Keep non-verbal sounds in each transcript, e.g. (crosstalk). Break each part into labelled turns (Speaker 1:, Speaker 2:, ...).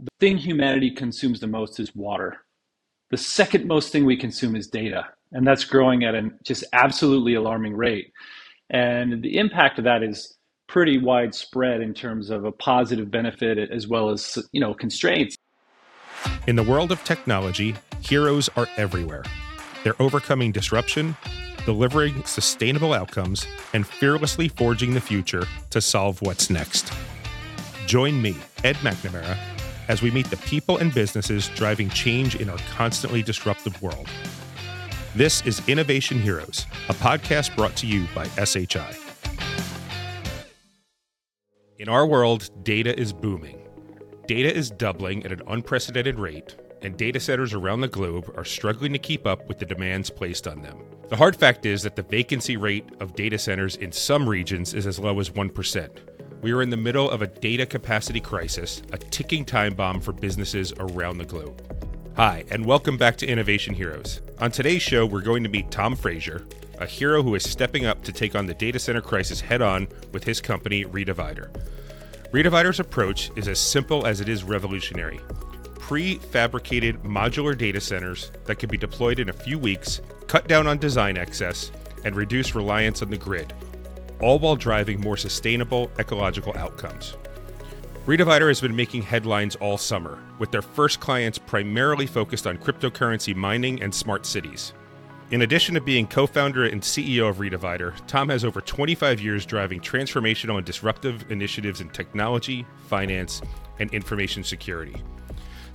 Speaker 1: the thing humanity consumes the most is water. The second most thing we consume is data, and that's growing at an just absolutely alarming rate. And the impact of that is pretty widespread in terms of a positive benefit as well as you know constraints.
Speaker 2: In the world of technology, heroes are everywhere. They're overcoming disruption, delivering sustainable outcomes, and fearlessly forging the future to solve what's next. Join me, Ed McNamara, as we meet the people and businesses driving change in our constantly disruptive world. This is Innovation Heroes, a podcast brought to you by SHI. In our world, data is booming. Data is doubling at an unprecedented rate, and data centers around the globe are struggling to keep up with the demands placed on them. The hard fact is that the vacancy rate of data centers in some regions is as low as 1%, we are in the middle of a data capacity crisis, a ticking time bomb for businesses around the globe. Hi, and welcome back to Innovation Heroes. On today's show, we're going to meet Tom Frazier, a hero who is stepping up to take on the data center crisis head on with his company, Redivider. Redivider's approach is as simple as it is revolutionary prefabricated modular data centers that can be deployed in a few weeks, cut down on design excess, and reduce reliance on the grid all while driving more sustainable ecological outcomes. Redivider has been making headlines all summer, with their first clients primarily focused on cryptocurrency mining and smart cities. In addition to being co founder and CEO of Redivider, Tom has over 25 years driving transformational and disruptive initiatives in technology, finance, and information security.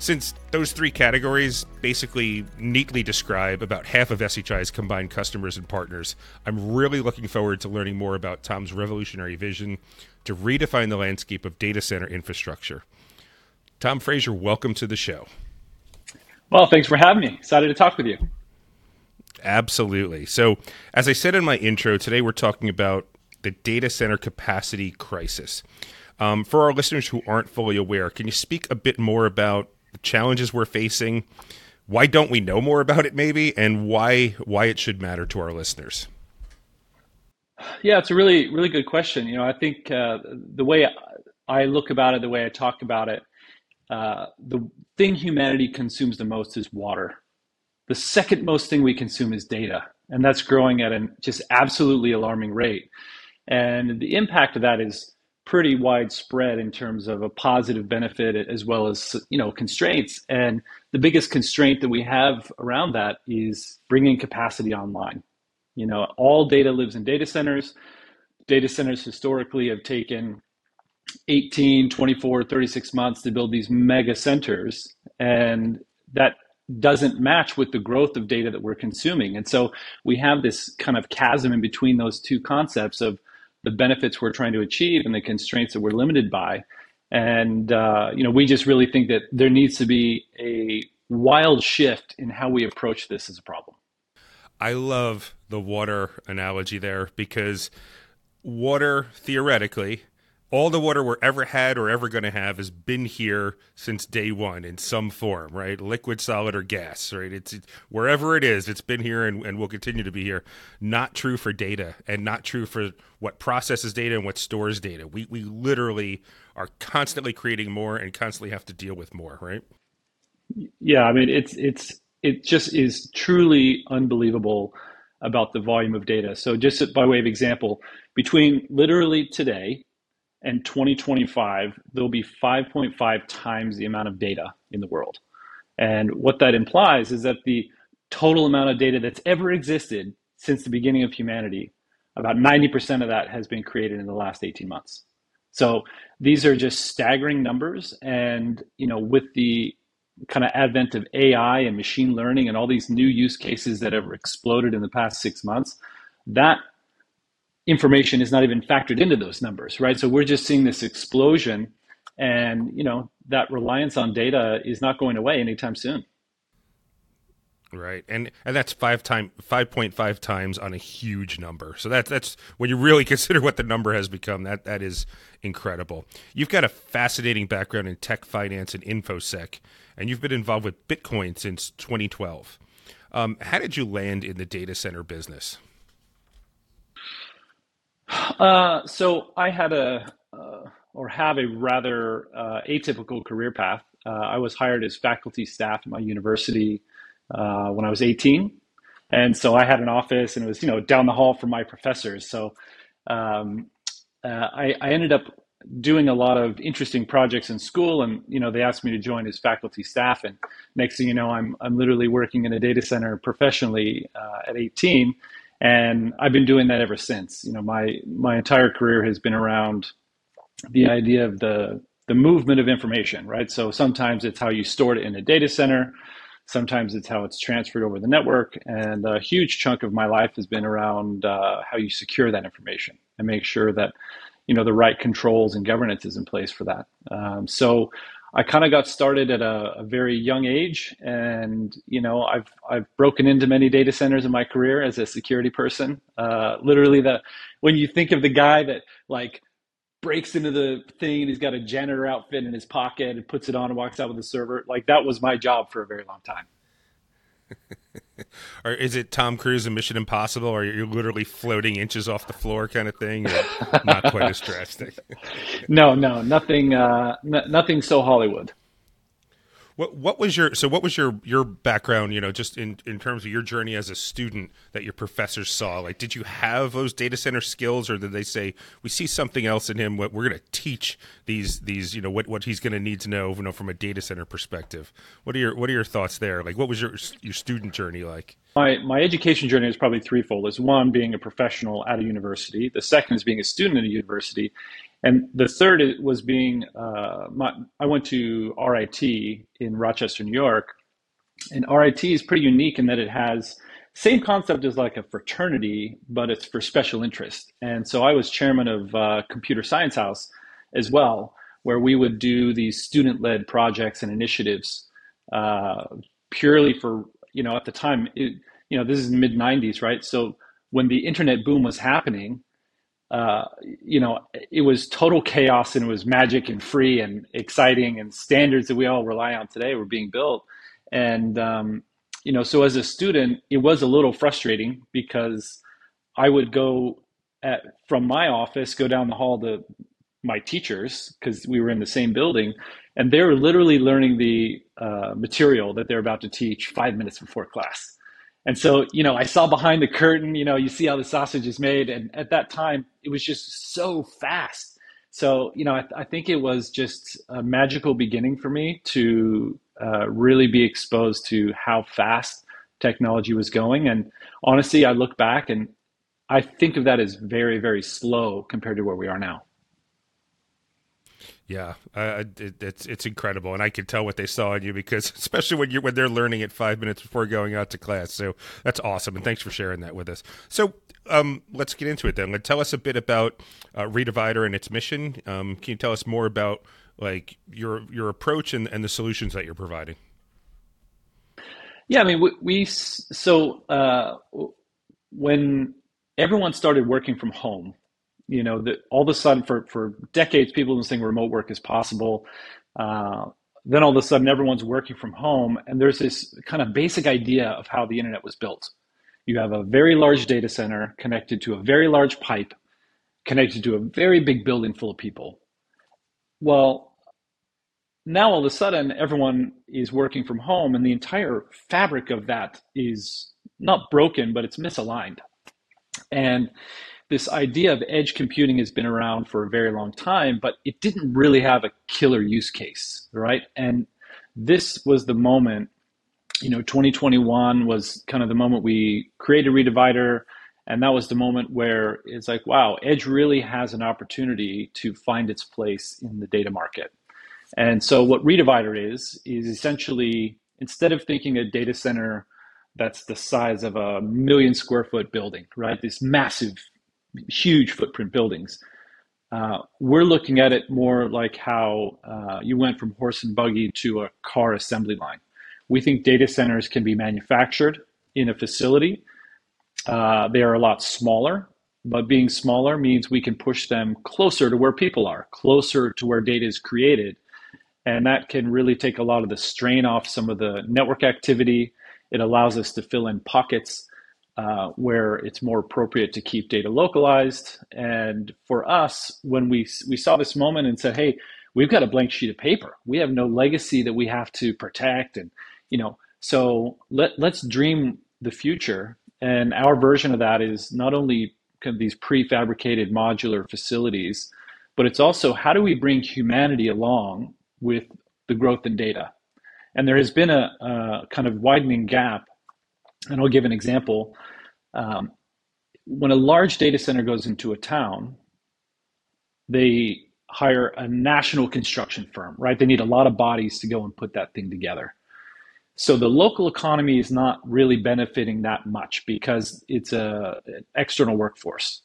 Speaker 2: Since those three categories basically neatly describe about half of SHI's combined customers and partners, I'm really looking forward to learning more about Tom's revolutionary vision to redefine the landscape of data center infrastructure. Tom Frazier, welcome to the show.
Speaker 1: Well, thanks for having me. Excited to talk with you.
Speaker 2: Absolutely. So, as I said in my intro, today we're talking about the data center capacity crisis. Um, for our listeners who aren't fully aware, can you speak a bit more about the challenges we're facing, why don't we know more about it maybe, and why why it should matter to our listeners?
Speaker 1: Yeah, it's a really really good question. You know, I think uh, the way I look about it, the way I talk about it, uh, the thing humanity consumes the most is water. The second most thing we consume is data, and that's growing at an just absolutely alarming rate. And the impact of that is pretty widespread in terms of a positive benefit as well as you know constraints. And the biggest constraint that we have around that is bringing capacity online. You know all data lives in data centers. Data centers historically have taken 18 24 36 months to build these mega centers and that doesn't match with the growth of data that we're consuming. And so we have this kind of chasm in between those two concepts of the benefits we're trying to achieve and the constraints that we're limited by. And uh, you know, we just really think that there needs to be a wild shift in how we approach this as a problem.
Speaker 2: I love the water analogy there because water theoretically all the water we're ever had or ever going to have has been here since day one in some form, right? Liquid, solid, or gas, right? It's, it's wherever it is, it's been here and, and will continue to be here. Not true for data and not true for what processes data and what stores data. We, we literally are constantly creating more and constantly have to deal with more, right?
Speaker 1: Yeah, I mean, it's, it's, it just is truly unbelievable about the volume of data. So, just by way of example, between literally today and 2025, there'll be 5.5 times the amount of data in the world. And what that implies is that the total amount of data that's ever existed since the beginning of humanity, about 90% of that has been created in the last 18 months. So these are just staggering numbers. And, you know, with the kind of advent of AI and machine learning and all these new use cases that have exploded in the past six months, that information is not even factored into those numbers, right? So we're just seeing this explosion, and you know that reliance on data is not going away anytime soon.
Speaker 2: Right, and and that's five time five point five times on a huge number. So that's that's when you really (laughs) consider what the number has become. That that is incredible. You've got a fascinating background in tech finance and infosec, and you've been involved with Bitcoin since 2012. Um, how did you land in the data center business?
Speaker 1: Uh, so I had a uh, or have a rather uh, atypical career path. uh, I was hired as faculty staff at my university uh, when I was 18, and so I had an office, and it was you know down the hall from my professors. So um, uh, I, I ended up doing a lot of interesting projects in school and you know they asked me to join as faculty staff and next thing you know i'm, I'm literally working in a data center professionally at 18 and i've been doing that ever since. You know my my entire career has been around the idea of the the movement of information right? So sometimes it's how you store it in a data center. Sometimes it's how it's transferred over the network. And a huge chunk of my life has been around uh, how you secure that information and make sure that you know the right controls and governance is in place for that. Um, so I kind of got started at a, a, very young age, and you know I've I've broken into many data centers in my career as a security person. Uh, literally, the when you think of the guy that like breaks into the thing and he's got a janitor outfit in his pocket and puts it on and walks out with the server, like that was my job for a very long time. (laughs)
Speaker 2: or is it Tom Cruise in Mission Impossible, or you're literally floating inches off the floor kind of thing? not quite as drastic. (laughs)
Speaker 1: no, no, nothing, uh, n- nothing so Hollywood.
Speaker 2: What what was your so what was your your background, you know, just in in terms of your journey as a student that your professors saw? Like did you have those data center skills or did they say we see something else in him what we're going to teach these these, you know, what what he's going to need to know, you know, from a data center perspective? What are your what are your thoughts there? Like what was your your student journey like?
Speaker 1: My my education journey is probably threefold. Is one being a professional at a university. The second is being a student at a university, and the third was being, uh, my, I went to RIT in Rochester, New York. And RIT is pretty unique in that it has same concept as like a fraternity, but it's for special interest. And so I was chairman of uh, Computer Science House as well, where we would do these student-led projects and initiatives uh, purely for, you know, at the time, it, you know, this is mid 90s, right? So when the internet boom was happening, uh, you know, it was total chaos and it was magic and free and exciting and standards that we all rely on today were being built. And, um, you know, so as a student, it was a little frustrating because I would go at, from my office, go down the hall to my teachers because we were in the same building and they were literally learning the uh, material that they're about to teach five minutes before class and so, you know, I saw behind the curtain, you know, you see how the sausage is made. And at that time, it was just so fast. So, you know, I, I think it was just a magical beginning for me to uh, really be exposed to how fast technology was going. And honestly, I look back and I think of that as very, very slow compared to where we are now.
Speaker 2: Yeah, uh, it, it's it's incredible, and I can tell what they saw in you because, (laughs) especially when you when they're learning it five minutes before going out to class. So that's awesome, and thanks for sharing that with us. So um, let's get into it then. Tell us a bit about uh, Redivider and its mission. Um, can you tell us more about like your your approach and, and the solutions that you're providing?
Speaker 1: Yeah, I mean, we, we so uh, when everyone started working from home you know that all of a sudden for for decades people have been saying remote work is possible. Uh, then all of a sudden everyone's working from home and there's this kind of basic idea of how the internet was built. You have a very large data center connected to a very large pipe connected to a very big building full of people. Well now all of a sudden everyone is working from home and the entire fabric of that is not broken but it's misaligned. And this idea of edge computing has been around for a very long time, but it didn't really have a killer use case, right? And this was the moment, you know, 2021 was kind of the moment we created Redivider. And that was the moment where it's like, wow, Edge really has an opportunity to find its place in the data market. And so what Redivider is, is essentially instead of thinking a data center that's the size of a million square foot building, right? This massive huge footprint buildings. Uh, we're looking at it more like how uh, you went from horse and buggy to a car assembly line. We think data centers can be manufactured in a facility. Uh, they are a lot smaller, but being smaller means we can push them closer to where people are, closer to where data is created. And that can really take a lot of the strain off some of the network activity. It allows us to fill in pockets uh, where it's more appropriate to keep data localized. And for us, when we we saw this moment and said, "Hey, we've got a blank sheet of paper. We have no legacy that we have to protect, and you know, so let let's dream the future. And our version of that is not only kind of these prefabricated modular facilities, but it's also how do we bring humanity along with the growth in data? And there has been a, a kind of widening gap. And I'll give an example. Um, when a large data center goes into a town, they hire a national construction firm, right? They need a lot of bodies to go and put that thing together. So the local economy is not really benefiting that much because it's a an external workforce.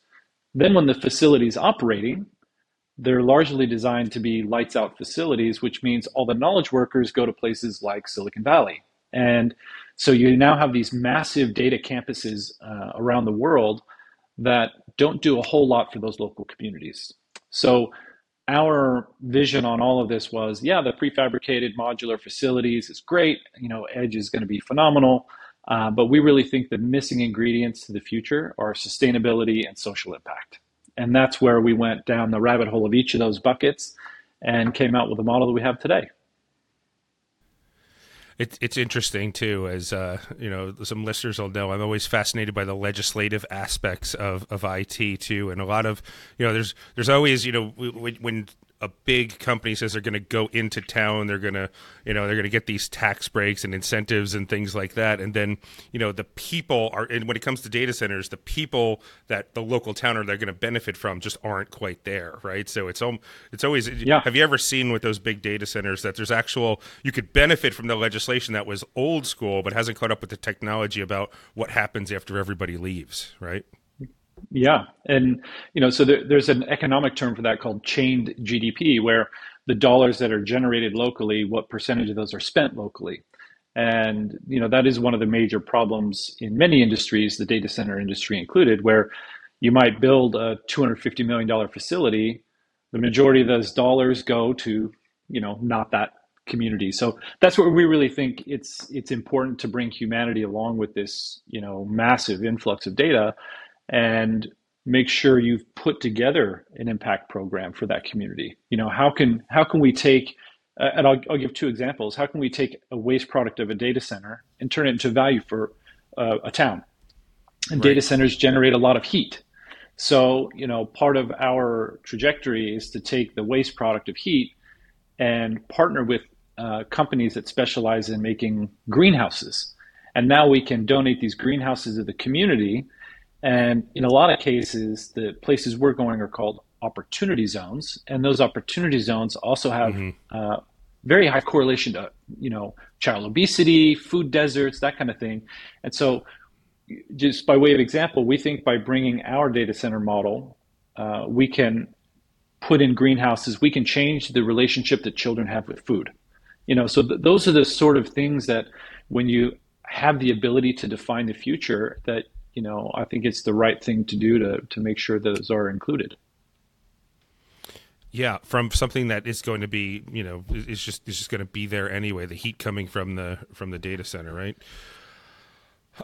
Speaker 1: Then when the facility is operating, they're largely designed to be lights out facilities, which means all the knowledge workers go to places like Silicon Valley. And so you now have these massive data campuses uh, around the world that don't do a whole lot for those local communities. So our vision on all of this was, yeah, the prefabricated modular facilities is great. You know, Edge is going to be phenomenal. Uh, but we really think the missing ingredients to the future are sustainability and social impact. And that's where we went down the rabbit hole of each of those buckets and came out with the model that we have today.
Speaker 2: It's it's interesting too, as uh, you know, some listeners will know. I'm always fascinated by the legislative aspects of, of IT too, and a lot of you know, there's there's always you know when, when a big company says they're going to go into town, they're going to, you know, they're going to get these tax breaks and incentives and things like that. And then, you know, the people are, and when it comes to data centers, the people that the local town are they're going to benefit from just aren't quite there, right? So it's it's always. Yeah. Have you ever seen with those big data centers that there's actual you could benefit from the legislation that was old school but hasn't caught up with the technology about what happens after everybody leaves, right?
Speaker 1: Yeah, and you know, so there, there's an economic term for that called chained GDP, where the dollars that are generated locally, what percentage of those are spent locally, and you know that is one of the major problems in many industries, the data center industry included, where you might build a 250 million dollar facility, the majority of those dollars go to you know not that community. So that's where we really think it's it's important to bring humanity along with this you know massive influx of data and make sure you've put together an impact program for that community. You know, how can how can we take uh, and I'll, I'll give two examples. How can we take a waste product of a data center and turn it into value for uh, a town? And right. data centers generate a lot of heat. So, you know, part of our trajectory is to take the waste product of heat and partner with uh, companies that specialize in making greenhouses. And now we can donate these greenhouses to the community and in a lot of cases, the places we're going are called opportunity zones, and those opportunity zones also have mm-hmm. uh, very high correlation to you know child obesity, food deserts, that kind of thing. And so, just by way of example, we think by bringing our data center model, uh, we can put in greenhouses. We can change the relationship that children have with food. You know, so th- those are the sort of things that when you have the ability to define the future that you know, I think it's the right thing to do to to make sure those are included.
Speaker 2: Yeah, from something that is going to be, you know, it's just it's just going to be there anyway. The heat coming from the from the data center, right?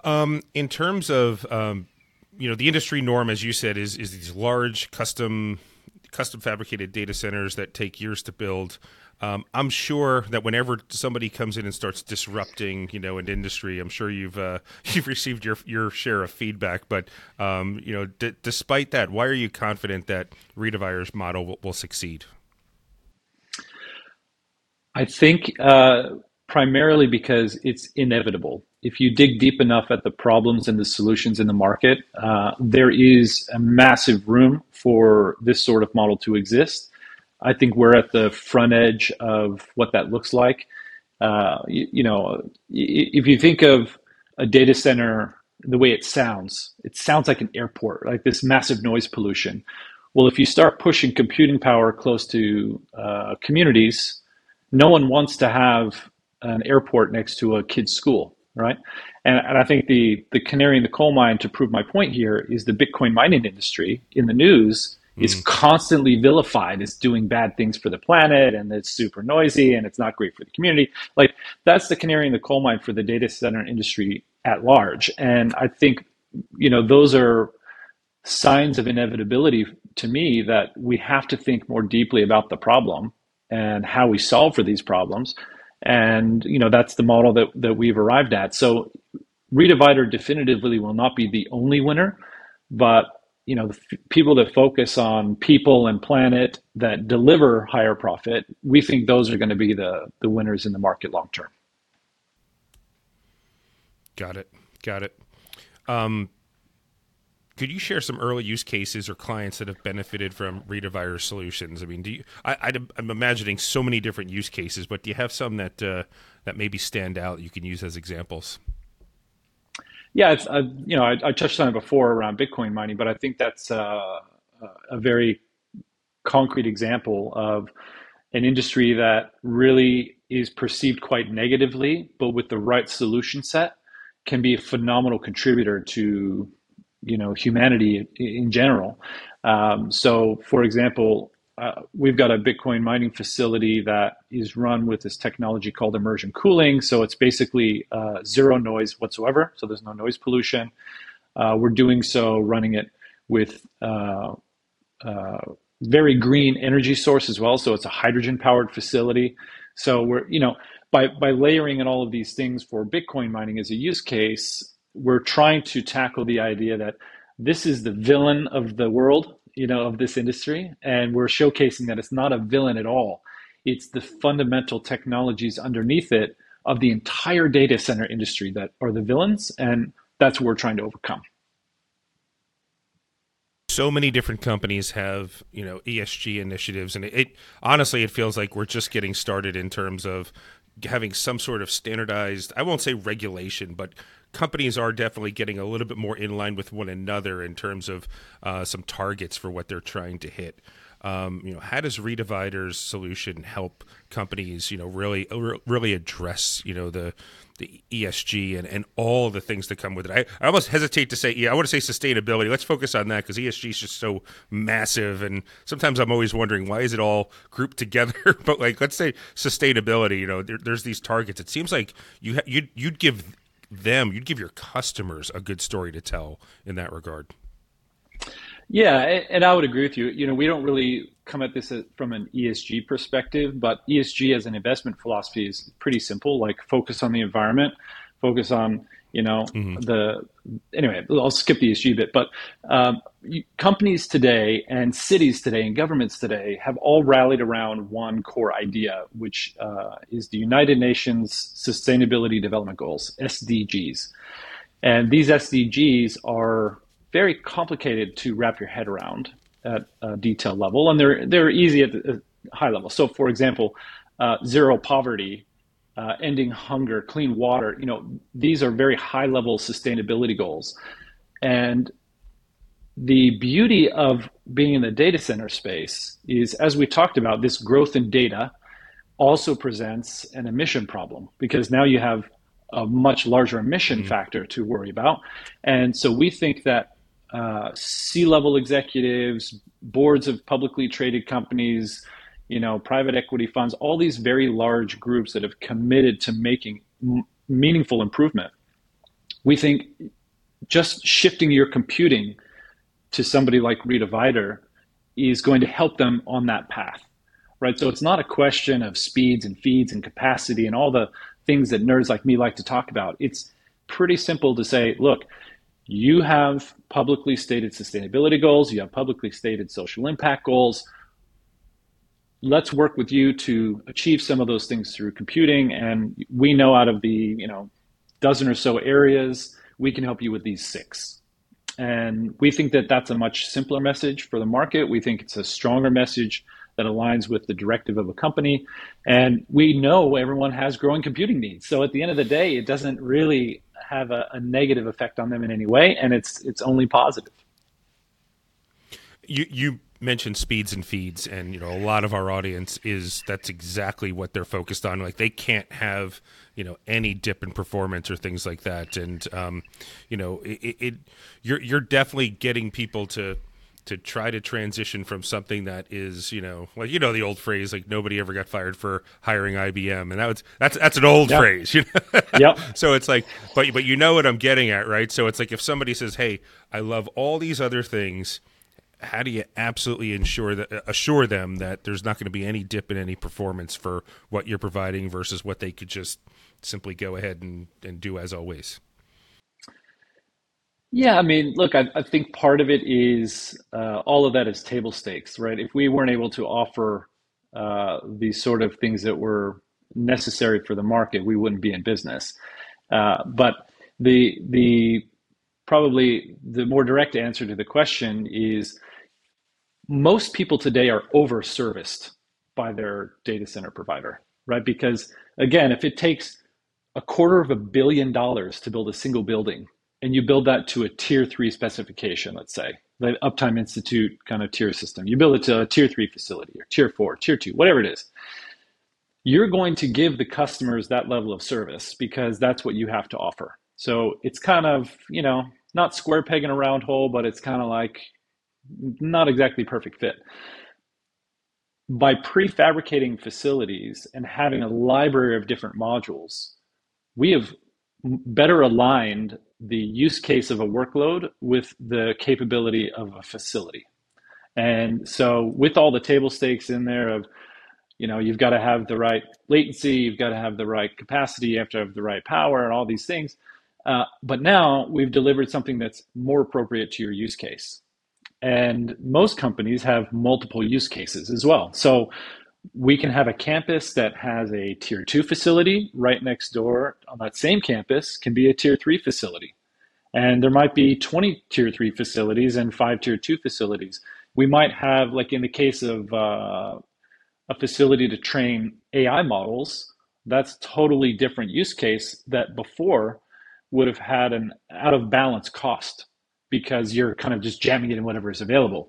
Speaker 2: Um, in terms of, um, you know, the industry norm, as you said, is is these large custom custom fabricated data centers that take years to build. Um, I'm sure that whenever somebody comes in and starts disrupting, you know, an industry, I'm sure you've uh, (laughs) you've received your your share of feedback. But um, you know, d- despite that, why are you confident that Redivider's model will, will succeed?
Speaker 1: I think uh, primarily because it's inevitable. If you dig deep enough at the problems and the solutions in the market, uh, there is a massive room for this sort of model to exist. I think we're at the front edge of what that looks like. Uh, you, you, know, if you think of a data center, the way it sounds, it sounds like an airport, like this massive noise pollution. Well, if you start pushing computing power close to uh, communities, no one wants to have an airport next to a kid's school, right? And, and I think the the canary in the coal mine to prove my point here is the Bitcoin mining industry in the news is mm. constantly vilified as doing bad things for the planet and it's super noisy and it's not great for the community. Like that's the canary in the coal mine for the data center industry at large. And I think, you know, those are signs of inevitability to me that we have to think more deeply about the problem and how we solve for these problems. And you know that's the model that that we've arrived at. So Redivider definitively will not be the only winner, but you know f- people that focus on people and planet that deliver higher profit, we think those are going to be the the winners in the market long term.
Speaker 2: Got it. Got it. Um, could you share some early use cases or clients that have benefited from Redivider solutions? I mean, do you? I, am imagining so many different use cases, but do you have some that uh, that maybe stand out you can use as examples?
Speaker 1: Yeah, it's, uh, you know, I, I, touched on it before around Bitcoin mining, but I think that's uh, a very concrete example of an industry that really is perceived quite negatively, but with the right solution set, can be a phenomenal contributor to you know humanity in general. Um, so, for example, uh, we've got a Bitcoin mining facility that is run with this technology called immersion cooling. So it's basically uh, zero noise whatsoever. So there's no noise pollution. Uh, we're doing so running it with uh, uh, very green energy source as well. So it's a hydrogen powered facility. So we're you know by by layering in all of these things for Bitcoin mining as a use case, we're trying to tackle the idea that this is the villain of the world, you know, of this industry, and we're showcasing that it's not a villain at all. It's the fundamental technologies underneath it of the entire data center industry that are the villains, and that's what we're trying to overcome.
Speaker 2: So many different companies have, you know, ESG initiatives, and it, it honestly it feels like we're just getting started in terms of having some sort of standardized i won't say regulation but companies are definitely getting a little bit more in line with one another in terms of uh, some targets for what they're trying to hit um, you know how does redivider's solution help companies you know really really address you know the the ESG and, and all the things that come with it. I, I almost hesitate to say, yeah, I want to say sustainability. Let's focus on that because ESG is just so massive. And sometimes I'm always wondering, why is it all grouped (laughs) together? but like, let's say sustainability, you know, there, there's these targets. It seems like you ha- you'd, you'd give them, you'd give your customers a good story to tell in that regard.
Speaker 1: Yeah, and I would agree with you. You know, we don't really come at this from an ESG perspective, but ESG as an investment philosophy is pretty simple. Like focus on the environment, focus on you know mm-hmm. the anyway. I'll skip the ESG bit, but um, companies today and cities today and governments today have all rallied around one core idea, which uh, is the United Nations Sustainability Development Goals (SDGs), and these SDGs are very complicated to wrap your head around at a detail level, and they're they're easy at the high level. So, for example, uh, zero poverty, uh, ending hunger, clean water. You know, these are very high level sustainability goals, and the beauty of being in the data center space is, as we talked about, this growth in data also presents an emission problem because now you have a much larger emission mm-hmm. factor to worry about. And so we think that uh, C-level executives, boards of publicly traded companies, you know, private equity funds, all these very large groups that have committed to making m- meaningful improvement. We think just shifting your computing to somebody like Redivider is going to help them on that path, right? So it's not a question of speeds and feeds and capacity and all the things that nerds like me like to talk about. It's pretty simple to say, look, you have publicly stated sustainability goals, you have publicly stated social impact goals. Let's work with you to achieve some of those things through computing. And we know out of the, you know, dozen or so areas, we can help you with these six. And we think that that's a much simpler message for the market. We think it's a stronger message that aligns with the directive of a company. And we know everyone has growing computing needs. So at the end of the day, it doesn't really have a, a negative effect on them in any way, and it's it's only positive.
Speaker 2: You you mentioned speeds and feeds, and you know a lot of our audience is that's exactly what they're focused on. Like they can't have you know any dip in performance or things like that, and um, you know it, it you're you're definitely getting people to to try to transition from something that is, you know, like you know the old phrase, like nobody ever got fired for hiring IBM, and that was that's that's an old yep. phrase, you know. (laughs)
Speaker 1: yep.
Speaker 2: So it's like, but but you know what I'm getting at, right? So it's like if somebody says, "Hey, I love all these other things." How do you absolutely ensure that assure them that there's not going to be any dip in any performance for what you're providing versus what they could just simply go ahead and, and do as always?
Speaker 1: Yeah, I mean, look, I, I think part of it is uh, all of that is table stakes, right? If we weren't able to offer uh, these sort of things that were necessary for the market, we wouldn't be in business. Uh, but the the probably the more direct answer to the question is most people today are over serviced by their data center provider, right? Because again, if it takes a quarter of a billion dollars to build a single building and you build that to a tier three specification, let's say, the Uptime Institute kind of tier system, you build it to a tier three facility or tier four, tier two, whatever it is, you're going to give the customers that level of service because that's what you have to offer. So it's kind of, you know, not square peg in a round hole, but it's kind of like not exactly perfect fit. By prefabricating facilities and having a library of different modules, we have better aligned the use case of a workload with the capability of a facility. And so with all the table stakes in there of, you know, you've got to have the right latency, you've got to have the right capacity, you have to have the right power and all these things. Uh, but now we've delivered something that's more appropriate to your use case. And most companies have multiple use cases as well. So we can have a campus that has a tier two facility right next door on that same campus can be a tier three facility. And there might be 20 tier three facilities and five tier two facilities. We might have, like in the case of uh, a facility to train AI models, that's totally different use case that before would have had an out of balance cost because you're kind of just jamming it in whatever is available.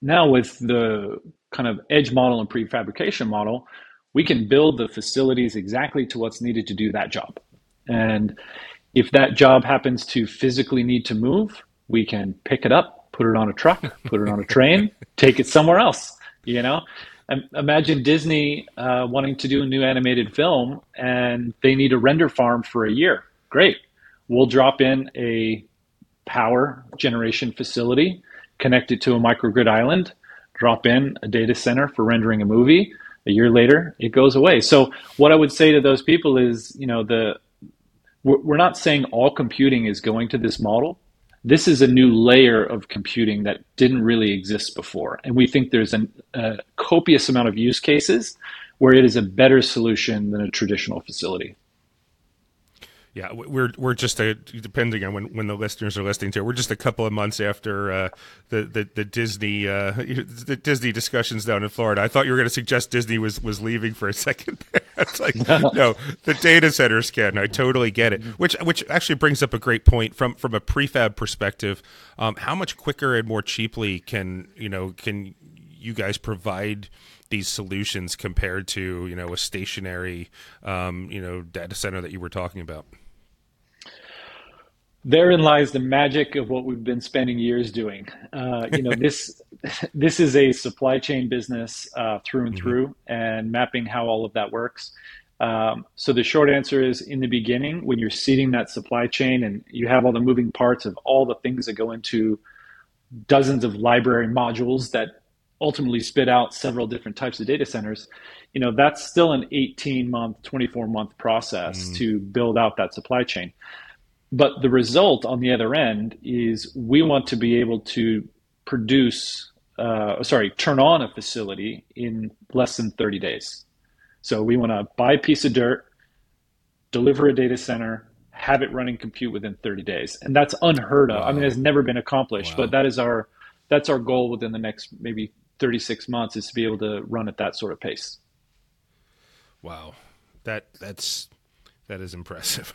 Speaker 1: Now, with the kind of edge model and prefabrication model, we can build the facilities exactly to what's needed to do that job. And if that job happens to physically need to move, we can pick it up, put it on a truck, (laughs) put it on a train, take it somewhere else. You know, imagine Disney uh, wanting to do a new animated film and they need a render farm for a year. Great. We'll drop in a power generation facility, connect it to a microgrid island, drop in a data center for rendering a movie. A year later, it goes away. So what I would say to those people is, you know, the we're not saying all computing is going to this model. This is a new layer of computing that didn't really exist before, and we think there's an, a copious amount of use cases where it is a better solution than a traditional facility.
Speaker 2: Yeah, we're we're just a depending on when, when the listeners are listening to it, we're just a couple of months after uh, the, the the Disney uh, (laughs) the Disney discussions down in Florida. I thought you were going to suggest Disney was was leaving for a (laughs) second. (laughs) it's like no, the data centers can. I totally get it. Which which actually brings up a great point from from a prefab perspective. Um, how much quicker and more cheaply can you know can you guys provide? these solutions compared to you know a stationary um, you know data center that you were talking about
Speaker 1: therein lies the magic of what we've been spending years doing. Uh, you know, this (laughs) this is a supply chain business uh, through and mm-hmm. through, and mapping how all of that works. Um, so the short answer is, in the beginning, when you're seeding that supply chain and you have all the moving parts of all the things that go into dozens of library modules that ultimately spit out several different types of data centers, you know, that's still an 18 month, 24 month process mm. to build out that supply chain. But the result on the other end is we want to be able to produce, uh, sorry, turn on a facility in less than 30 days. So we want to buy a piece of dirt, deliver a data center, have it running compute within 30 days. And that's unheard of. Wow. I mean, it's never been accomplished, wow. but that is our that's our goal within the next maybe 36 months is to be able to run at that sort of pace.
Speaker 2: Wow. That that's that is impressive.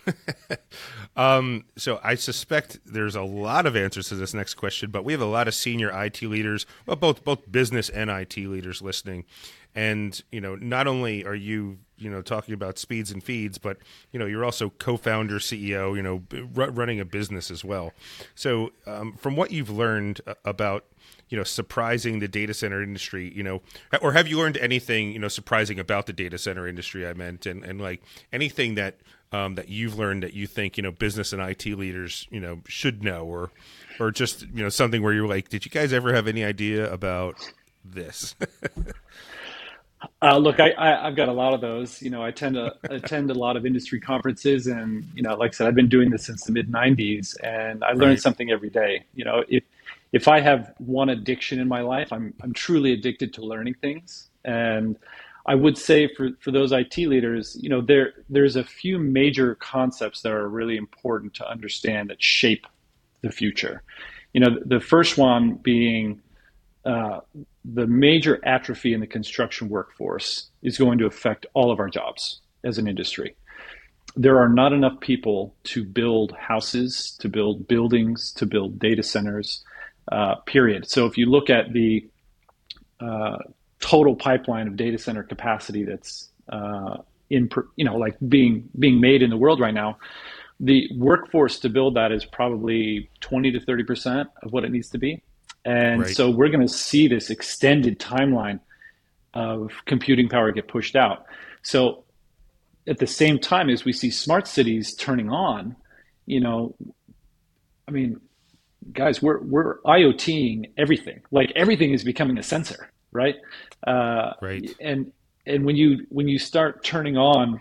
Speaker 2: (laughs) um, so I suspect there's a lot of answers to this next question, but we have a lot of senior IT leaders, well, both both business and IT leaders listening, and you know, not only are you you know talking about speeds and feeds, but you know you're also co-founder, CEO, you know, r- running a business as well. So um, from what you've learned about you know surprising the data center industry you know or have you learned anything you know surprising about the data center industry i meant and, and like anything that um, that you've learned that you think you know business and it leaders you know should know or or just you know something where you're like did you guys ever have any idea about this (laughs)
Speaker 1: Uh, look, I, I, have got a lot of those. You know, I tend to (laughs) attend a lot of industry conferences, and you know, like I said, I've been doing this since the mid '90s, and I learn right. something every day. You know, if if I have one addiction in my life, I'm I'm truly addicted to learning things, and I would say for for those IT leaders, you know, there there's a few major concepts that are really important to understand that shape the future. You know, the first one being uh, the major atrophy in the construction workforce is going to affect all of our jobs as an industry. There are not enough people to build houses, to build buildings, to build data centers, uh, period. So if you look at the uh, total pipeline of data center capacity that's uh, in, you know, like being being made in the world right now, the workforce to build that is probably 20 to 30 percent of what it needs to be. And right. so we're going to see this extended timeline of computing power get pushed out. So at the same time as we see smart cities turning on, you know, I mean, guys, we're we're IoTing everything. Like everything is becoming a sensor, right?
Speaker 2: Uh, right.
Speaker 1: And and when you when you start turning on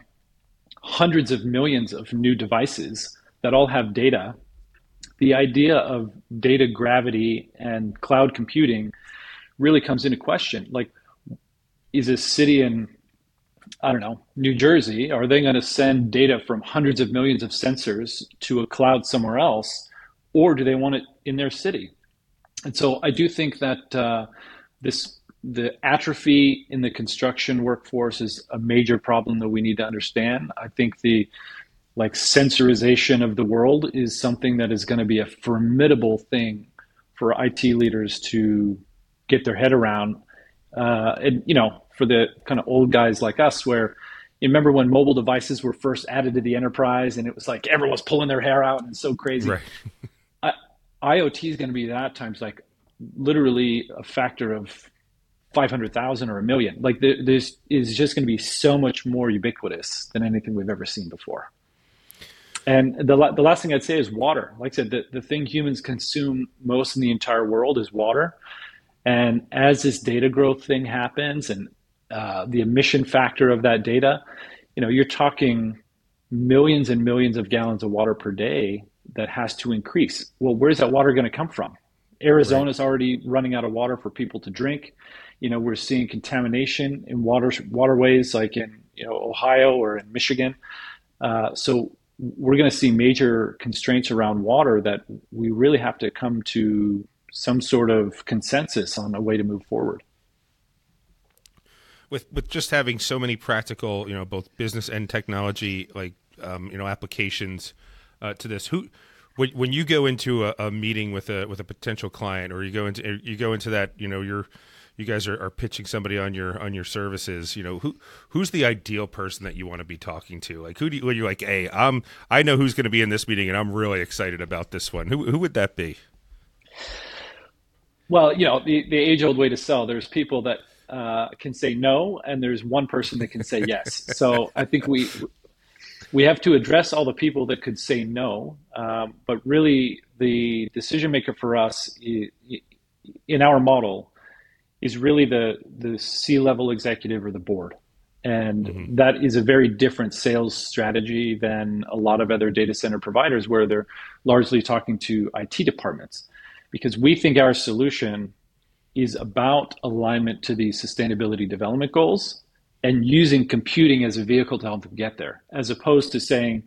Speaker 1: hundreds of millions of new devices that all have data the idea of data gravity and cloud computing really comes into question. Like, is a city in, I don't know, New Jersey, are they going to send data from hundreds of millions of sensors to a cloud somewhere else, or do they want it in their city? And so I do think that uh, this the atrophy in the construction workforce is a major problem that we need to understand. I think the like sensorization of the world is something that is going to be a formidable thing for IT leaders to get their head around. Uh, and you know, for the kind of old guys like us, where you remember when mobile devices were first added to the enterprise, and it was like everyone was pulling their hair out and it's so crazy. Right. I, IoT is going to be that times like literally a factor of 500,000 or a million. Like there, there's is just going to be so much more ubiquitous than anything we've ever seen before. And the, the last thing I'd say is water. Like I said, the, the thing humans consume most in the entire world is water. And as this data growth thing happens and uh, the emission factor of that data, you know, you're talking millions and millions of gallons of water per day that has to increase. Well, where's that water going to come from? Arizona's right. already running out of water for people to drink. You know, we're seeing contamination in water waterways like in you know Ohio or in Michigan. Uh, so we're going to see major constraints around water that we really have to come to some sort of consensus on a way to move forward.
Speaker 2: With with just having so many practical, you know, both business and technology, like um, you know, applications uh, to this, who when, when you go into a, a, meeting with a with a potential client, or you go into you go into that, you know, you're you guys are, are pitching somebody on your on your services, you know, who who's the ideal person that you want to be talking to? Like who do you, you're like, hey, um, I know who's going to be in this meeting, and I'm really excited about this one. Who who would that be?
Speaker 1: Well, you know, the the age old way to sell. There's people that uh, can say no, and there's one person that can say (laughs) yes. so I think we we have to address all the people that could say no, um, but really the decision maker for us in our model is really the the C level executive or the board. And mm-hmm. that is a very different sales strategy than a lot of other data center providers where they're largely talking to IT departments. Because we think our solution is about alignment to the sustainability development goals and using computing as a vehicle to help them get there, as opposed to saying,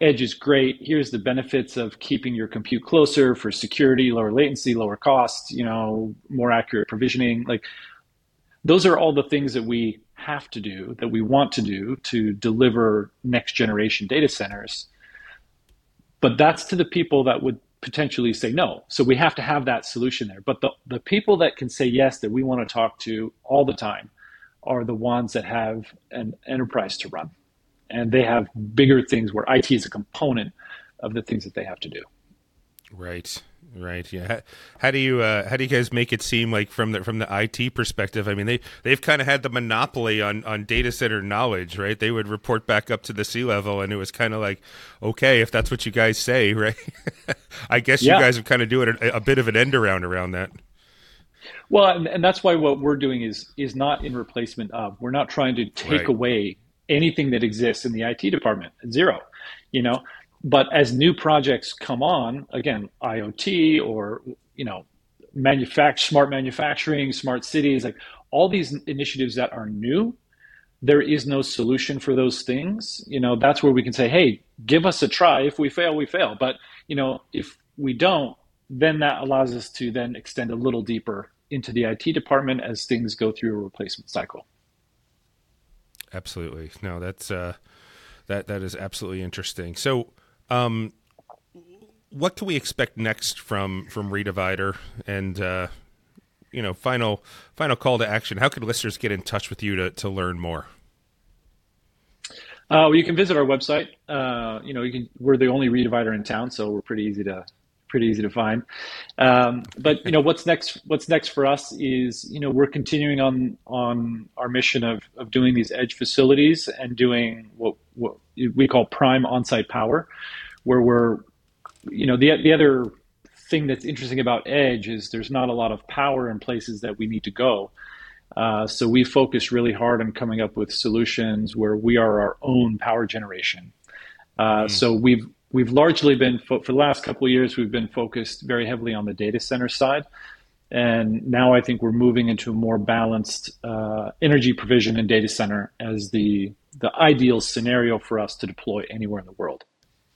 Speaker 1: Edge is great. Here's the benefits of keeping your compute closer for security, lower latency, lower costs, you know, more accurate provisioning. Like those are all the things that we have to do, that we want to do to deliver next generation data centers. But that's to the people that would potentially say no. So we have to have that solution there. But the, the people that can say yes that we want to talk to all the time are the ones that have an enterprise to run, and they have bigger things where IT is a component of the things that they have to do.
Speaker 2: Right. Right. Yeah. How, how do you uh, how do you guys make it seem like from the from the IT perspective? I mean, they they've kind of had the monopoly on on data center knowledge, right? They would report back up to the C level, and it was kind of like, okay, if that's what you guys say, (laughs) right? I guess yeah. you guys have kind of doing a, a, bit of an end around around that.
Speaker 1: Well, and, and, that's why what we're doing is is not in replacement of. We're not trying to take right. away anything that exists in the IT department. Zero. You know, but as new projects come on, again, IoT or you know, manufacture smart manufacturing, smart cities, like all these initiatives that are new, there is no solution for those things. You know, that's where we can say, hey, give us a try. If we fail, we fail. But you know, if we don't, then that allows us to then extend a little deeper into the IT department as things go through a replacement cycle.
Speaker 2: Absolutely. No, that's uh, that that is absolutely interesting. So um, what can we expect next from from Redivider? And uh, you know, final final call to action. How can listeners get in touch with you to to learn more?
Speaker 1: Uh, well, you can visit our website. Uh, you know, you can, we're the only Redivider in town, so we're pretty easy to pretty easy to find. Um, but you know, what's next? What's next for us is you know we're continuing on on our mission of of doing these edge facilities and doing what what we call prime on-site power, where we're, you know, the the other thing that's interesting about edge is there's not a lot of power in places that we need to go. Uh, so we focus really hard on coming up with solutions where we are our own power generation. Uh, mm. So we've we've largely been fo- for the last couple of years we've been focused very heavily on the data center side, and now I think we're moving into a more balanced uh, energy provision and data center as the the ideal scenario for us to deploy anywhere in the world.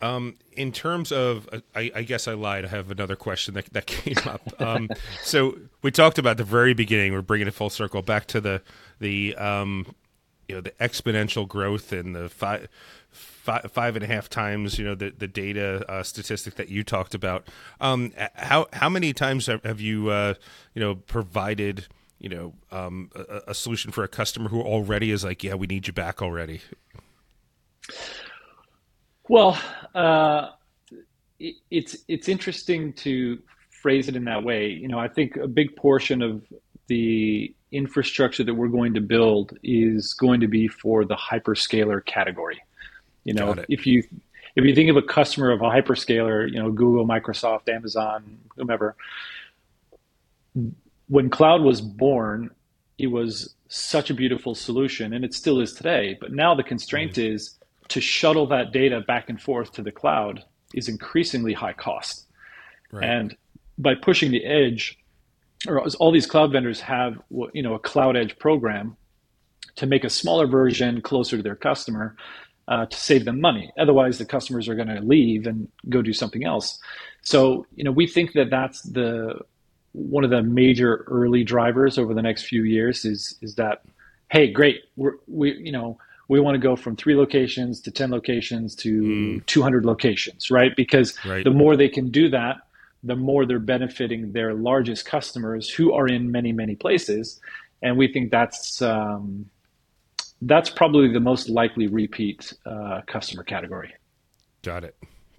Speaker 2: Um, in terms of, I, I, guess I lied. I have another question that that (laughs) came up. Um, so we talked about the very beginning. We're bringing it full circle back to the the um, you know the exponential growth and the five, five, five and a half times you know the the data uh, statistic that you talked about. Um, how how many times have you uh, you know provided you know um, a, a, solution for a customer who already is like, yeah, we need you back already?
Speaker 1: Well, uh, it, it's it's interesting to phrase it in that way. You know, I think a big portion of the infrastructure that we're going to build is going to be for the hyperscaler category. You know, if you if you think of a customer of a hyperscaler, you know, Google, Microsoft, Amazon, whomever, when cloud was born, it was such a beautiful solution, and it still is today. But now the constraint mm-hmm. is to shuttle that data back and forth to the cloud is increasingly high cost. Right. And by pushing the edge, or all these cloud vendors have you know a cloud edge program to make a smaller version closer to their customer uh, to save them money. Otherwise, the customers are going to leave and go do something else. So you know we think that that's the one of the major early drivers over the next few years is is that hey great we're, we you know we want to go from three locations to 10 locations to mm. 200 locations right because right. the more they can do that the more they're benefiting their largest customers who are in many many places. And we think that's um, that's probably the most likely repeat uh, customer category.
Speaker 2: Got it.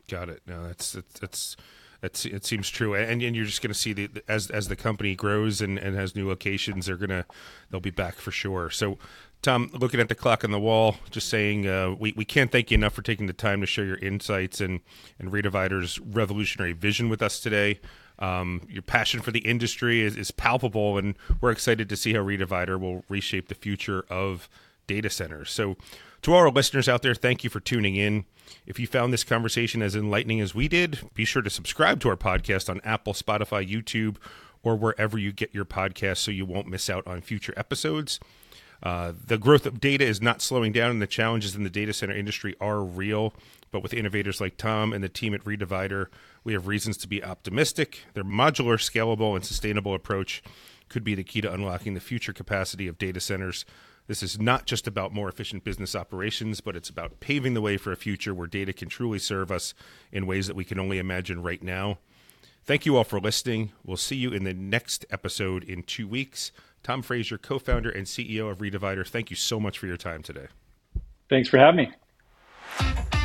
Speaker 2: Got it. No that's that's, that's it, seems true, and and you're just going to see the as as the company grows and, and has new locations, they're gonna they'll be back for sure. So, Tom, looking at the clock on the wall, just saying uh, we we can't thank you enough for taking the time to share your insights and and Redivider's revolutionary vision with us today. Um, your passion for the industry is, is palpable, and we're excited to see how Redivider will reshape the future of data centers. So, to our listeners out there, thank you for tuning in. If you found this conversation as enlightening as we did, be sure to subscribe to our podcast on Apple, Spotify, YouTube, or wherever you get your podcasts so you won't miss out on future episodes. Uh, the growth of data is not slowing down, and the challenges in the data center industry are real. But with innovators like Tom and the team at Redivider, we have reasons to be optimistic. Their modular, scalable, and sustainable approach could be the key to unlocking the future capacity of data centers this is not just about more efficient business operations, but it's about paving the way for a future where data can truly serve us in ways that we can only imagine right now. Thank you all for listening. We'll see you in the next episode in two weeks. Tom Frazier, co founder and CEO of Redivider, thank you so much for your time today.
Speaker 1: Thanks for having me.